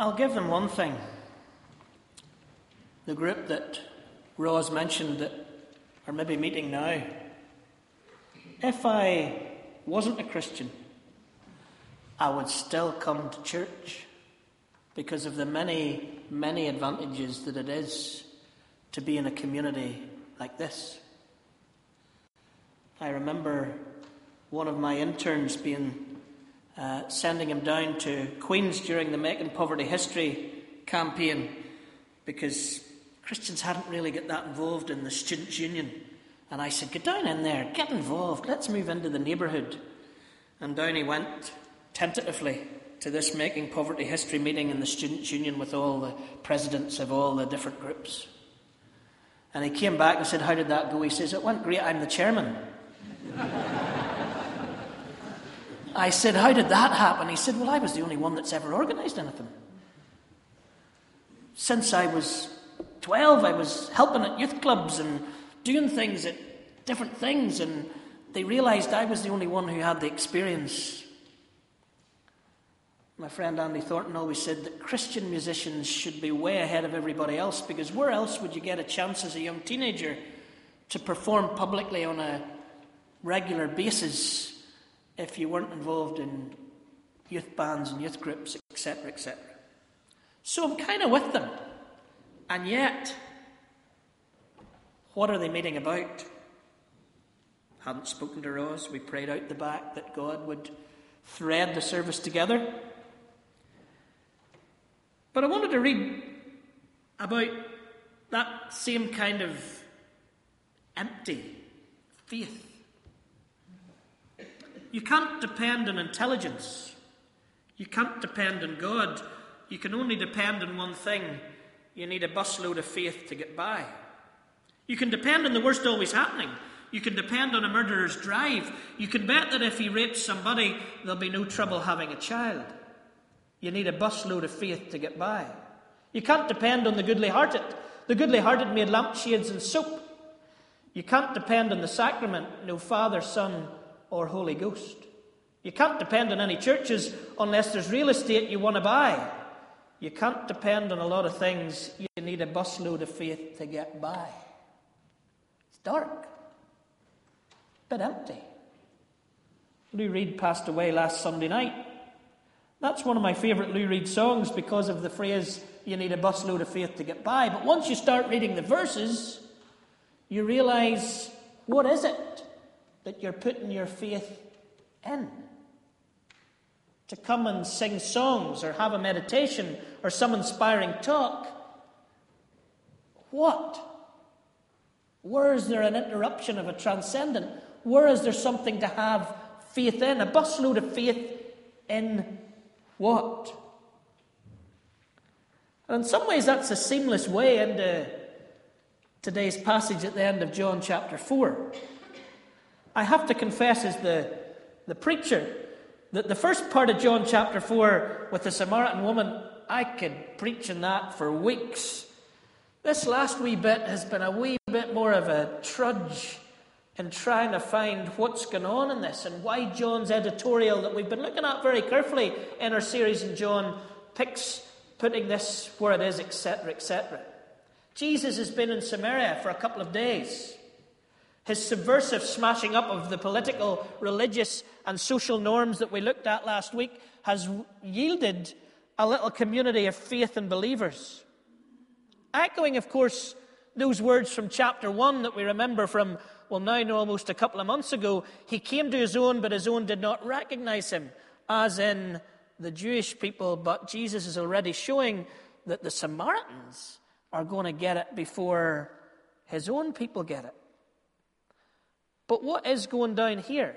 I'll give them one thing. The group that Roz mentioned that are maybe meeting now. If I wasn't a Christian, I would still come to church because of the many, many advantages that it is to be in a community like this. I remember one of my interns being uh, sending him down to Queens during the Making Poverty History campaign because Christians hadn't really got that involved in the Students' Union. And I said, Get down in there, get involved, let's move into the neighbourhood. And down he went, tentatively, to this Making Poverty History meeting in the Students' Union with all the presidents of all the different groups. And he came back and said, How did that go? He says, It went great, I'm the chairman. I said, How did that happen? He said, Well, I was the only one that's ever organised anything. Since I was 12, I was helping at youth clubs and doing things at different things, and they realised I was the only one who had the experience. My friend Andy Thornton always said that Christian musicians should be way ahead of everybody else because where else would you get a chance as a young teenager to perform publicly on a regular basis if you weren't involved in youth bands and youth groups, etc., etc. So I'm kind of with them. And yet, what are they meeting about? Hadn't spoken to Roz. We prayed out the back that God would thread the service together. But I wanted to read about that same kind of empty faith. You can't depend on intelligence. You can't depend on God. You can only depend on one thing you need a busload of faith to get by. You can depend on the worst always happening. You can depend on a murderer's drive. You can bet that if he rapes somebody, there'll be no trouble having a child. You need a busload of faith to get by. You can't depend on the goodly hearted. The goodly hearted made lampshades and soap. You can't depend on the sacrament, no Father, Son, or Holy Ghost. You can't depend on any churches unless there's real estate you want to buy. You can't depend on a lot of things. You need a busload of faith to get by. It's dark, a bit empty. Lou Reed passed away last Sunday night. That's one of my favourite Lou Reed songs because of the phrase, you need a busload of faith to get by. But once you start reading the verses, you realise what is it that you're putting your faith in? to come and sing songs or have a meditation or some inspiring talk. What? Where is there an interruption of a transcendent? Where is there something to have faith in? A busload of faith in what? And in some ways, that's a seamless way into today's passage at the end of John chapter 4. I have to confess, as the, the preacher, That the first part of John chapter 4 with the Samaritan woman, I could preach on that for weeks. This last wee bit has been a wee bit more of a trudge in trying to find what's going on in this and why John's editorial that we've been looking at very carefully in our series in John picks putting this where it is, etc., etc. Jesus has been in Samaria for a couple of days. His subversive smashing up of the political, religious, and social norms that we looked at last week has yielded a little community of faith and believers. Echoing, of course, those words from chapter 1 that we remember from, well, now almost a couple of months ago. He came to his own, but his own did not recognize him, as in the Jewish people. But Jesus is already showing that the Samaritans are going to get it before his own people get it. But what is going down here?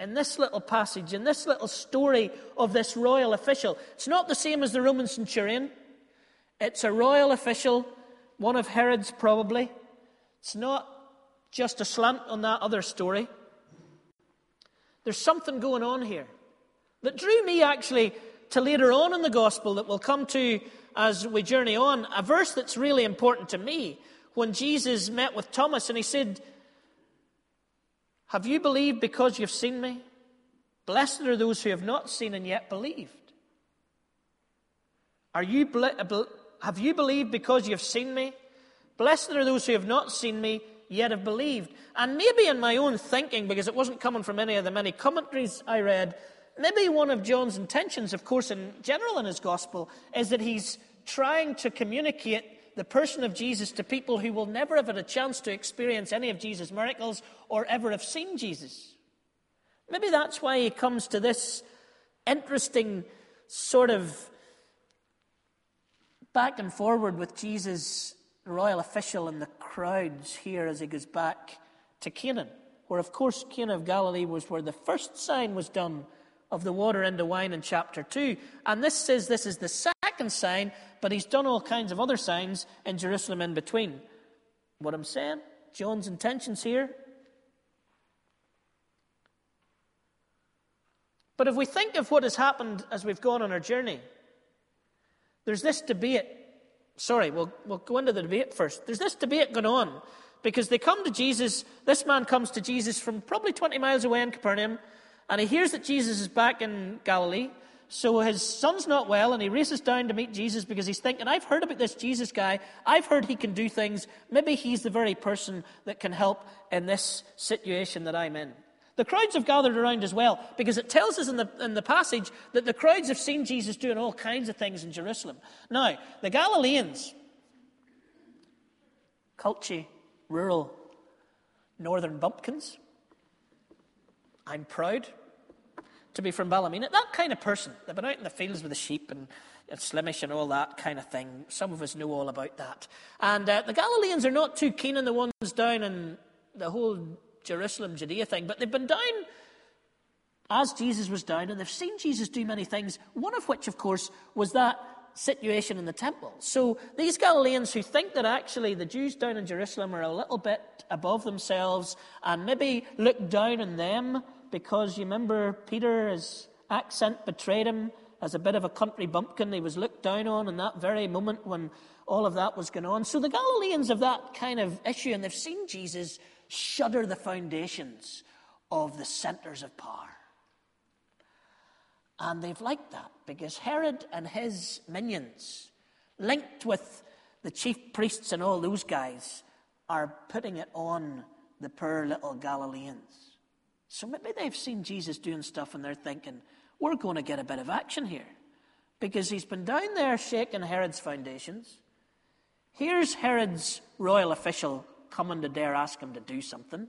In this little passage, in this little story of this royal official, it's not the same as the Roman centurion. It's a royal official, one of Herod's probably. It's not just a slant on that other story. There's something going on here that drew me actually to later on in the gospel that we'll come to as we journey on. A verse that's really important to me when Jesus met with Thomas and he said, have you believed because you've seen me? Blessed are those who have not seen and yet believed. Are you uh, have you believed because you have seen me? Blessed are those who have not seen me, yet have believed. And maybe in my own thinking, because it wasn't coming from any of the many commentaries I read, maybe one of John's intentions, of course, in general in his gospel, is that he's trying to communicate the person of Jesus to people who will never have had a chance to experience any of Jesus' miracles or ever have seen Jesus. Maybe that's why he comes to this interesting sort of back and forward with Jesus, royal official, and the crowds here as he goes back to Cana, where, of course, Cana of Galilee was where the first sign was done of the water into wine in chapter 2. And this says this is the second sign, but he's done all kinds of other signs in Jerusalem in between. What I'm saying, John's intentions here. But if we think of what has happened as we've gone on our journey, there's this debate. Sorry, we'll, we'll go into the debate first. There's this debate going on because they come to Jesus. This man comes to Jesus from probably 20 miles away in Capernaum, and he hears that Jesus is back in Galilee. So his son's not well, and he races down to meet Jesus because he's thinking, I've heard about this Jesus guy. I've heard he can do things. Maybe he's the very person that can help in this situation that I'm in. The crowds have gathered around as well because it tells us in the, in the passage that the crowds have seen Jesus doing all kinds of things in Jerusalem. Now, the Galileans, culty, rural, northern bumpkins, I'm proud to be from Ballymena. That kind of person. They've been out in the fields with the sheep and, and Slemish and all that kind of thing. Some of us know all about that. And uh, the Galileans are not too keen on the ones down in the whole Jerusalem, Judea thing, but they've been down as Jesus was down, and they've seen Jesus do many things, one of which, of course, was that situation in the temple. So these Galileans who think that actually the Jews down in Jerusalem are a little bit above themselves and maybe look down on them because you remember Peter, his accent betrayed him as a bit of a country bumpkin. He was looked down on in that very moment when all of that was going on. So the Galileans have that kind of issue and they've seen Jesus shudder the foundations of the centers of power. And they've liked that because Herod and his minions, linked with the chief priests and all those guys, are putting it on the poor little Galileans. So maybe they've seen Jesus doing stuff and they're thinking, we're going to get a bit of action here. Because he's been down there shaking Herod's foundations. Here's Herod's royal official coming to dare ask him to do something.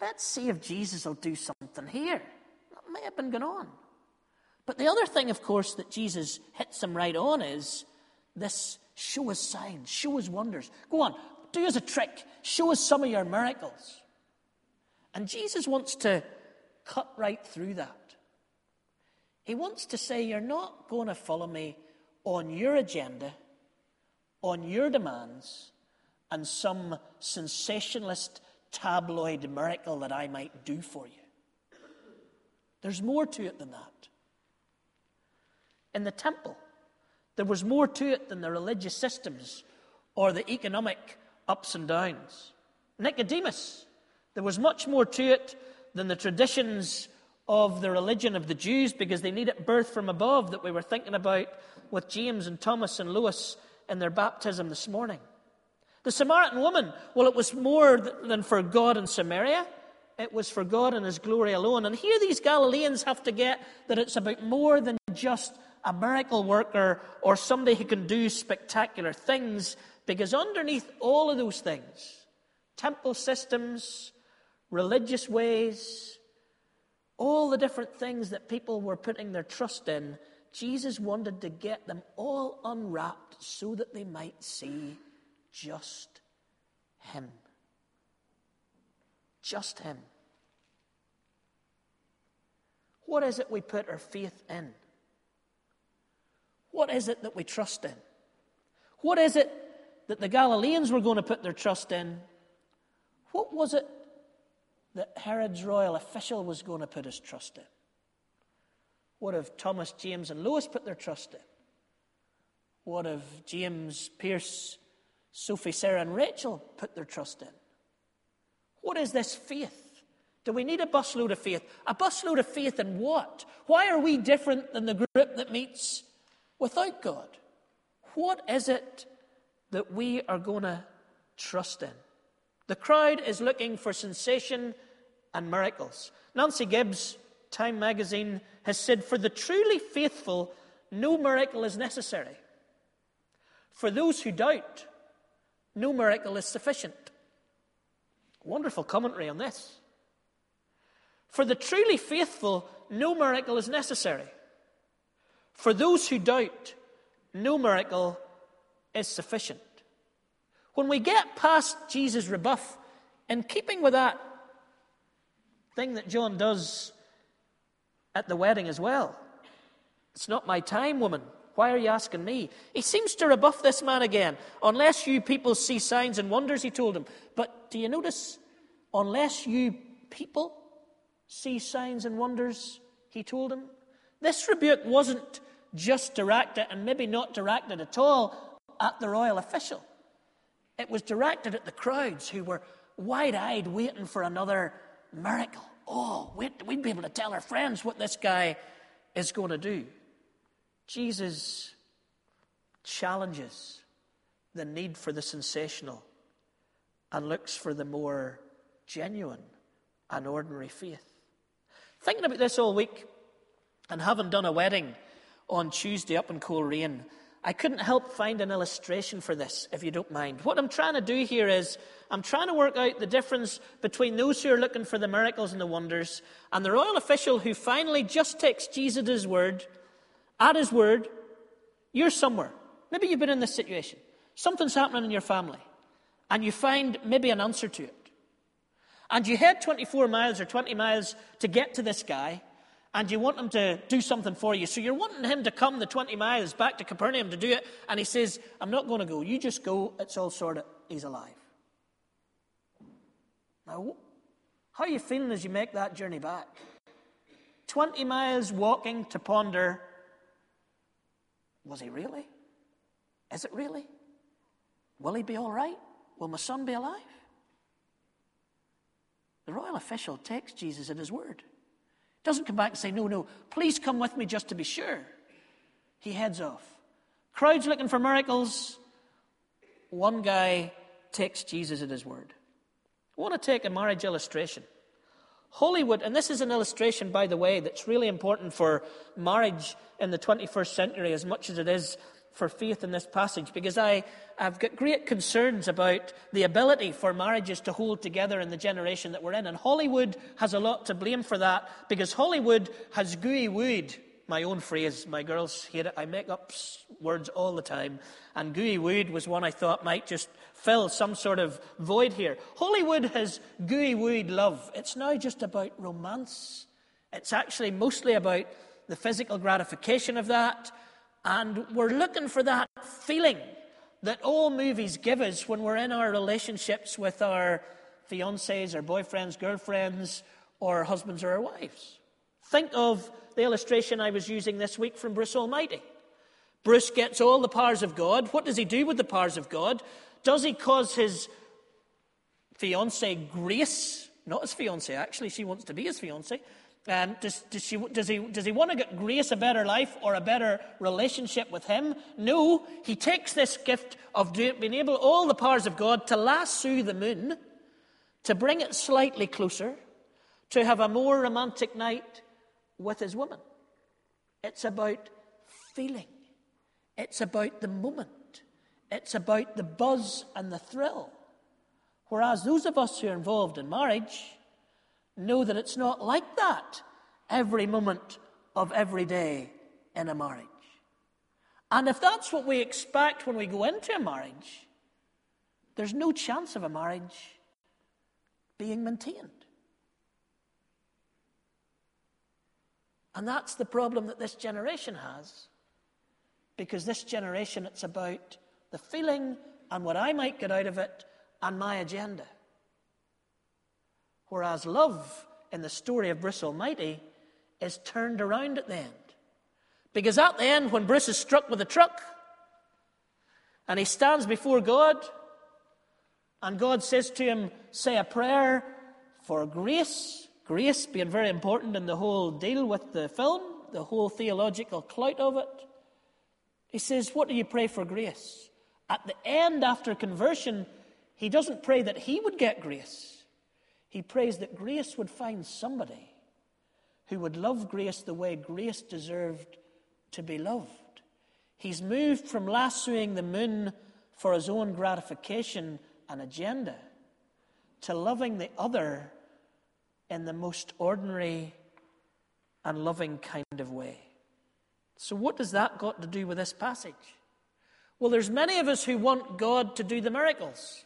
Let's see if Jesus will do something here. That may have been going on. But the other thing, of course, that Jesus hits him right on is this show us signs, show us wonders. Go on, do us a trick, show us some of your miracles. And Jesus wants to cut right through that. He wants to say, You're not going to follow me on your agenda, on your demands and some sensationalist tabloid miracle that I might do for you. There's more to it than that. In the temple, there was more to it than the religious systems or the economic ups and downs. Nicodemus, there was much more to it than the traditions of the religion of the Jews because they needed birth from above that we were thinking about with James and Thomas and Lewis in their baptism this morning. The Samaritan woman, well, it was more than for God in Samaria. It was for God and His glory alone. And here these Galileans have to get that it's about more than just a miracle worker or somebody who can do spectacular things, because underneath all of those things, temple systems, religious ways, all the different things that people were putting their trust in, Jesus wanted to get them all unwrapped so that they might see just Him. Just Him. What is it we put our faith in? What is it that we trust in? What is it that the Galileans were going to put their trust in? What was it that Herod's royal official was going to put his trust in? What have Thomas, James, and Lewis put their trust in? What have James, Pierce, Sophie, Sarah, and Rachel put their trust in. What is this faith? Do we need a busload of faith? A busload of faith in what? Why are we different than the group that meets without God? What is it that we are going to trust in? The crowd is looking for sensation and miracles. Nancy Gibbs, Time magazine, has said, For the truly faithful, no miracle is necessary. For those who doubt, no miracle is sufficient. Wonderful commentary on this. For the truly faithful, no miracle is necessary. For those who doubt, no miracle is sufficient. When we get past Jesus' rebuff, in keeping with that thing that John does at the wedding as well, it's not my time, woman. Why are you asking me? He seems to rebuff this man again. Unless you people see signs and wonders, he told him. But do you notice? Unless you people see signs and wonders, he told him. This rebuke wasn't just directed, and maybe not directed at all, at the royal official. It was directed at the crowds who were wide eyed waiting for another miracle. Oh, wait, we'd be able to tell our friends what this guy is going to do. Jesus challenges the need for the sensational and looks for the more genuine and ordinary faith. Thinking about this all week and having done a wedding on Tuesday up in Coleraine, I couldn't help find an illustration for this, if you don't mind. What I'm trying to do here is I'm trying to work out the difference between those who are looking for the miracles and the wonders and the royal official who finally just takes Jesus word, at his word. You're somewhere. Maybe you've been in this situation. Something's happening in your family, and you find maybe an answer to it. And you head 24 miles or 20 miles to get to this guy, and you want him to do something for you. So you're wanting him to come the 20 miles back to Capernaum to do it. And he says, I'm not going to go. You just go. It's all sorted. He's alive. Now, how are you feeling as you make that journey back? 20 miles walking to ponder was he really? Is it really? Will he be all right? Will my son be alive? The royal official takes Jesus at his word. Doesn't come back and say, No, no, please come with me just to be sure. He heads off. Crowds looking for miracles. One guy takes Jesus at his word. I want to take a marriage illustration. Hollywood, and this is an illustration, by the way, that's really important for marriage in the 21st century as much as it is for faith in this passage because I, have got great concerns about the ability for marriages to hold together in the generation that we're in. And Hollywood has a lot to blame for that because Hollywood has gooey wooed, my own phrase, my girls hate it. I make up words all the time. And gooey wooed was one I thought might just fill some sort of void here. Hollywood has gooey wooed love. It's now just about romance. It's actually mostly about the physical gratification of that and we're looking for that feeling that all movies give us when we're in our relationships with our fiancés our boyfriends, girlfriends, or husbands or our wives. Think of the illustration I was using this week from Bruce Almighty. Bruce gets all the powers of God. What does he do with the powers of God? Does he cause his fiancée Grace, not his fiancée, actually, she wants to be his fiancée, um, does, does, she, does, he, does he want to get Grace a better life or a better relationship with him? No, he takes this gift of being able, all the powers of God, to lasso the moon, to bring it slightly closer, to have a more romantic night with his woman. It's about feeling, it's about the moment, it's about the buzz and the thrill. Whereas those of us who are involved in marriage, know that it's not like that every moment of every day in a marriage. And if that's what we expect when we go into a marriage, there's no chance of a marriage being maintained. And that's the problem that this generation has. Because this generation, it's about the feeling and what I might get out of it and my agenda. Whereas love in the story of Bruce Almighty is turned around at the end. Because at the end, when Bruce is struck with a truck and he stands before God, and God says to him, Say a prayer for grace, grace being very important in the whole deal with the film, the whole theological clout of it. He says, What do you pray for grace? At the end, after conversion, he doesn't pray that he would get grace. He prays that grace would find somebody who would love grace the way grace deserved to be loved. He's moved from lassoing the moon for his own gratification and agenda to loving the other in the most ordinary and loving kind of way. So, what does that got to do with this passage? Well, there's many of us who want God to do the miracles.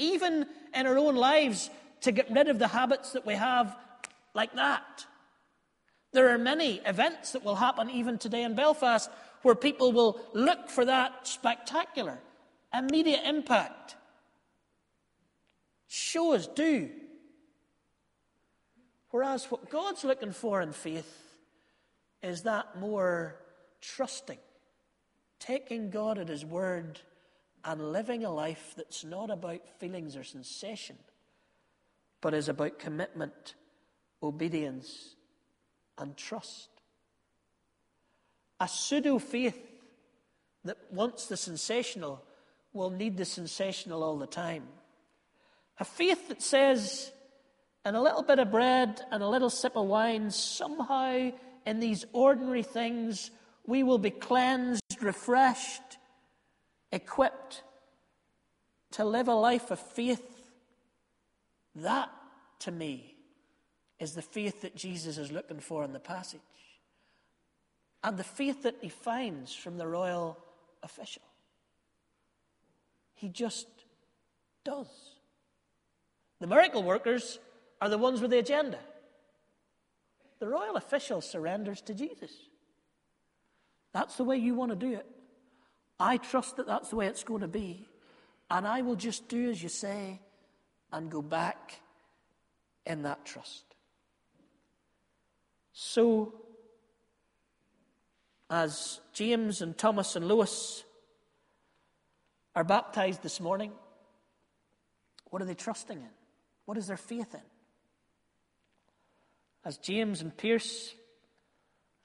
Even in our own lives, to get rid of the habits that we have like that. There are many events that will happen even today in Belfast where people will look for that spectacular, immediate impact. Show us, do. Whereas what God's looking for in faith is that more trusting, taking God at His word and living a life that's not about feelings or sensation, but is about commitment, obedience, and trust. A pseudo faith that wants the sensational will need the sensational all the time. A faith that says, in a little bit of bread and a little sip of wine, somehow in these ordinary things, we will be cleansed, refreshed, equipped to live a life of faith. That, to me, is the faith that Jesus is looking for in the passage. And the faith that he finds from the royal official. He just does. The miracle workers are the ones with the agenda. The royal official surrenders to Jesus. That's the way you want to do it. I trust that that's the way it's going to be. And I will just do as you say and go back in that trust. So, as James and Thomas and Lewis are baptized this morning, what are they trusting in? What is their faith in? as James and Pierce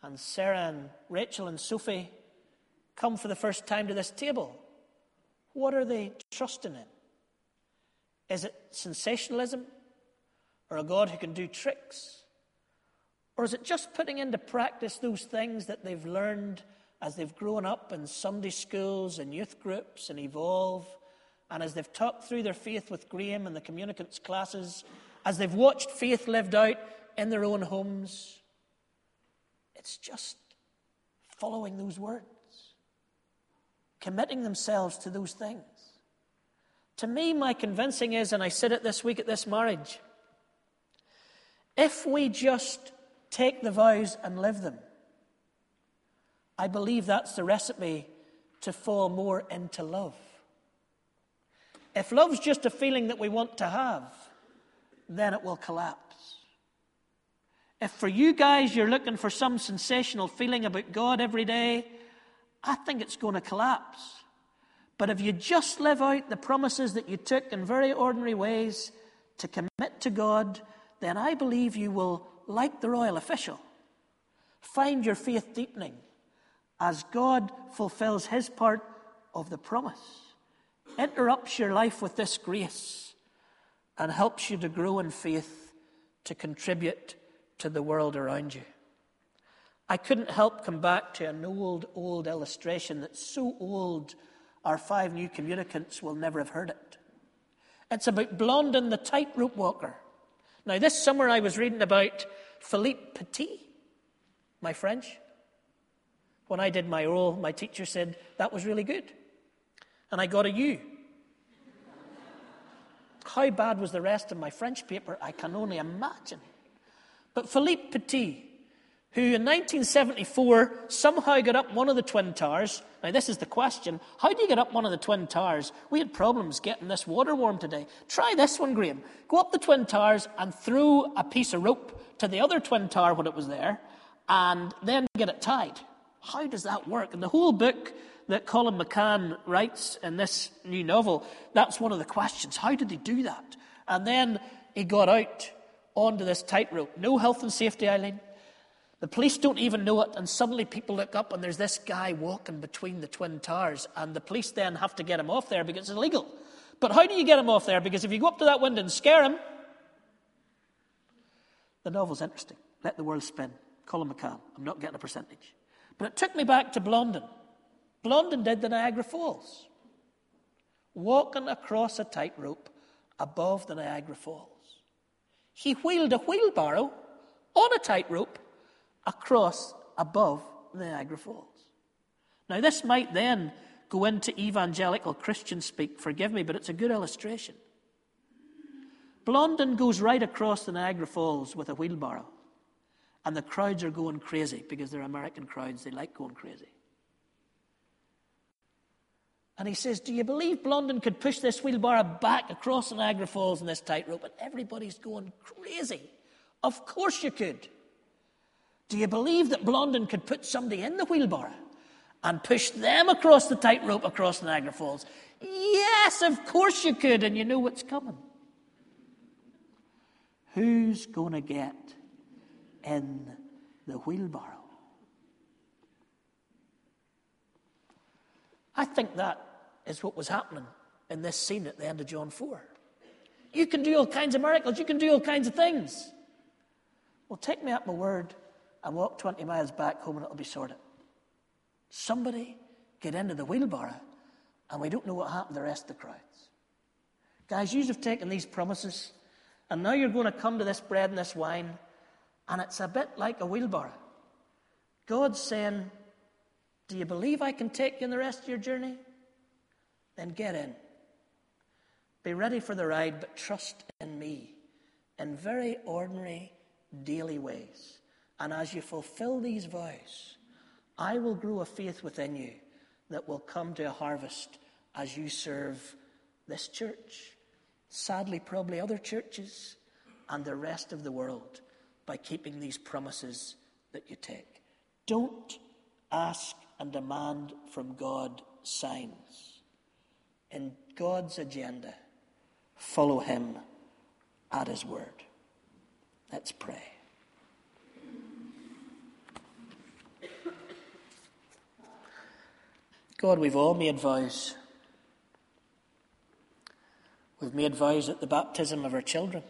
and Sarah and Rachel and Sophie come for the first time to this table, what are they trusting in? Is it sensationalism or a God who can do tricks? Or is it just putting into practice those things that they've learned as they've grown up in Sunday schools and youth groups and evolve, and as they've talked through their faith with Graham and the communicants classes, as they've watched faith lived out in their own homes. It's just following those words, committing themselves to those things. To me, my convincing is, and I said it this week at this marriage, if we just take the vows and live them, I believe that's the recipe to fall more into love. If love's just a feeling that we want to have, then it will collapse. If for you guys you're looking for some sensational feeling about God every day, I think it's going to collapse. But if you just live out the promises that you took in very ordinary ways to commit to God, then I believe you will, like the royal official, find your faith deepening as God fulfills his part of the promise, interrupts your life with this grace, and helps you to grow in faith to contribute to the world around you. I couldn't help come back to an old, old illustration that's so old our five new communicants will never have heard it. It's about Blondin the tightrope walker. Now, this summer I was reading about Philippe Petit, my French. When I did my role, my teacher said that was really good. And I got a U. How bad was the rest of my French paper? I can only imagine. But Philippe Petit, who in 1974 somehow got up one of the Twin Towers. Now, this is the question how do you get up one of the Twin Towers? We had problems getting this water warm today. Try this one, Graham. Go up the Twin Towers and throw a piece of rope to the other Twin Tower when it was there, and then get it tied. How does that work? And the whole book that Colum McCann writes in this new novel, that's one of the questions. How did he do that? And then he got out onto this tightrope. No health and safety, Eileen. The police don't even know it, and suddenly people look up and there's this guy walking between the Twin Towers, and the police then have to get him off there because it's illegal. But how do you get him off there? Because if you go up to that window and scare him, the novel's interesting. Let the world spin. Colum McCann. I'm not getting a percentage. But it took me back to Blondin. Blondin did the Niagara Falls, walking across a tightrope above the Niagara Falls. He wheeled a wheelbarrow on a tightrope across above the Niagara Falls. Now, this might then go into evangelical Christian speak, forgive me, but it's a good illustration. Blondin goes right across the Niagara Falls with a wheelbarrow, and the crowds are going crazy because they're American crowds, they like going crazy. And he says, Do you believe Blondin could push this wheelbarrow back across the Niagara Falls in this tightrope? And everybody's going crazy. Of course you could. Do you believe that Blondin could put somebody in the wheelbarrow and push them across the tightrope across Niagara Falls? Yes, of course you could, and you know what's coming. Who's going to get in the wheelbarrow? I think that is what was happening in this scene at the end of John 4. You can do all kinds of miracles, you can do all kinds of things. Well, take me at my word and walk 20 miles back home and it'll be sorted. Somebody get into the wheelbarrow and we don't know what happened to the rest of the crowds. Guys, you have taken these promises and now you're going to come to this bread and this wine and it's a bit like a wheelbarrow. God's saying, Do you believe I can take you in the rest of your journey? Then get in. Be ready for the ride, but trust in me in very ordinary, daily ways. And as you fulfill these vows, I will grow a faith within you that will come to a harvest as you serve this church. Sadly, probably other churches and the rest of the world by keeping these promises that you take. Don't ask and demand from God signs. In God's agenda, follow Him at His word. Let's pray. God, we've all made vows. We've made vows at the baptism of our children.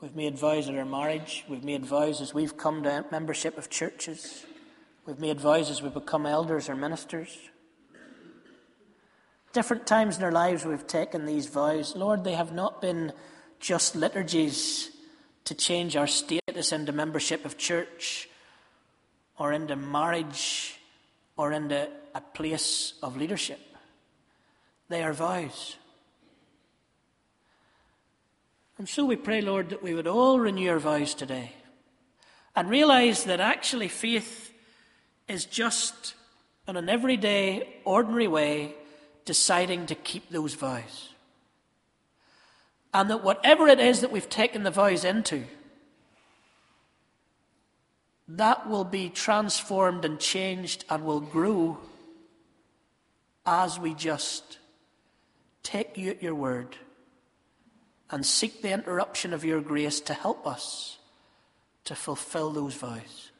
We've made vows at our marriage. We've made vows as we've come to membership of churches. We've made vows as we become elders or ministers. Different times in our lives we've taken these vows. Lord, they have not been just liturgies to change our status into membership of church or into marriage or into a place of leadership. They are vows. And so we pray, Lord, that we would all renew our vows today and realize that actually faith is just in an everyday, ordinary way deciding to keep those vows. And that whatever it is that we've taken the vows into, that will be transformed and changed and will grow as we just take you at your word and seek the interruption of your grace to help us to fulfill those vows.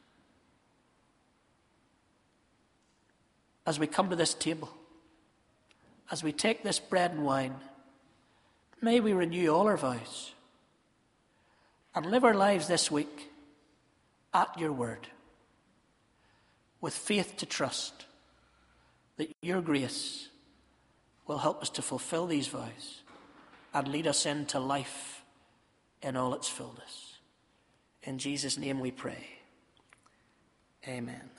As we come to this table, as we take this bread and wine, may we renew all our vows and live our lives this week at your word with faith to trust that your grace will help us to fulfill these vows and lead us into life in all its fullness. In Jesus' name we pray. Amen.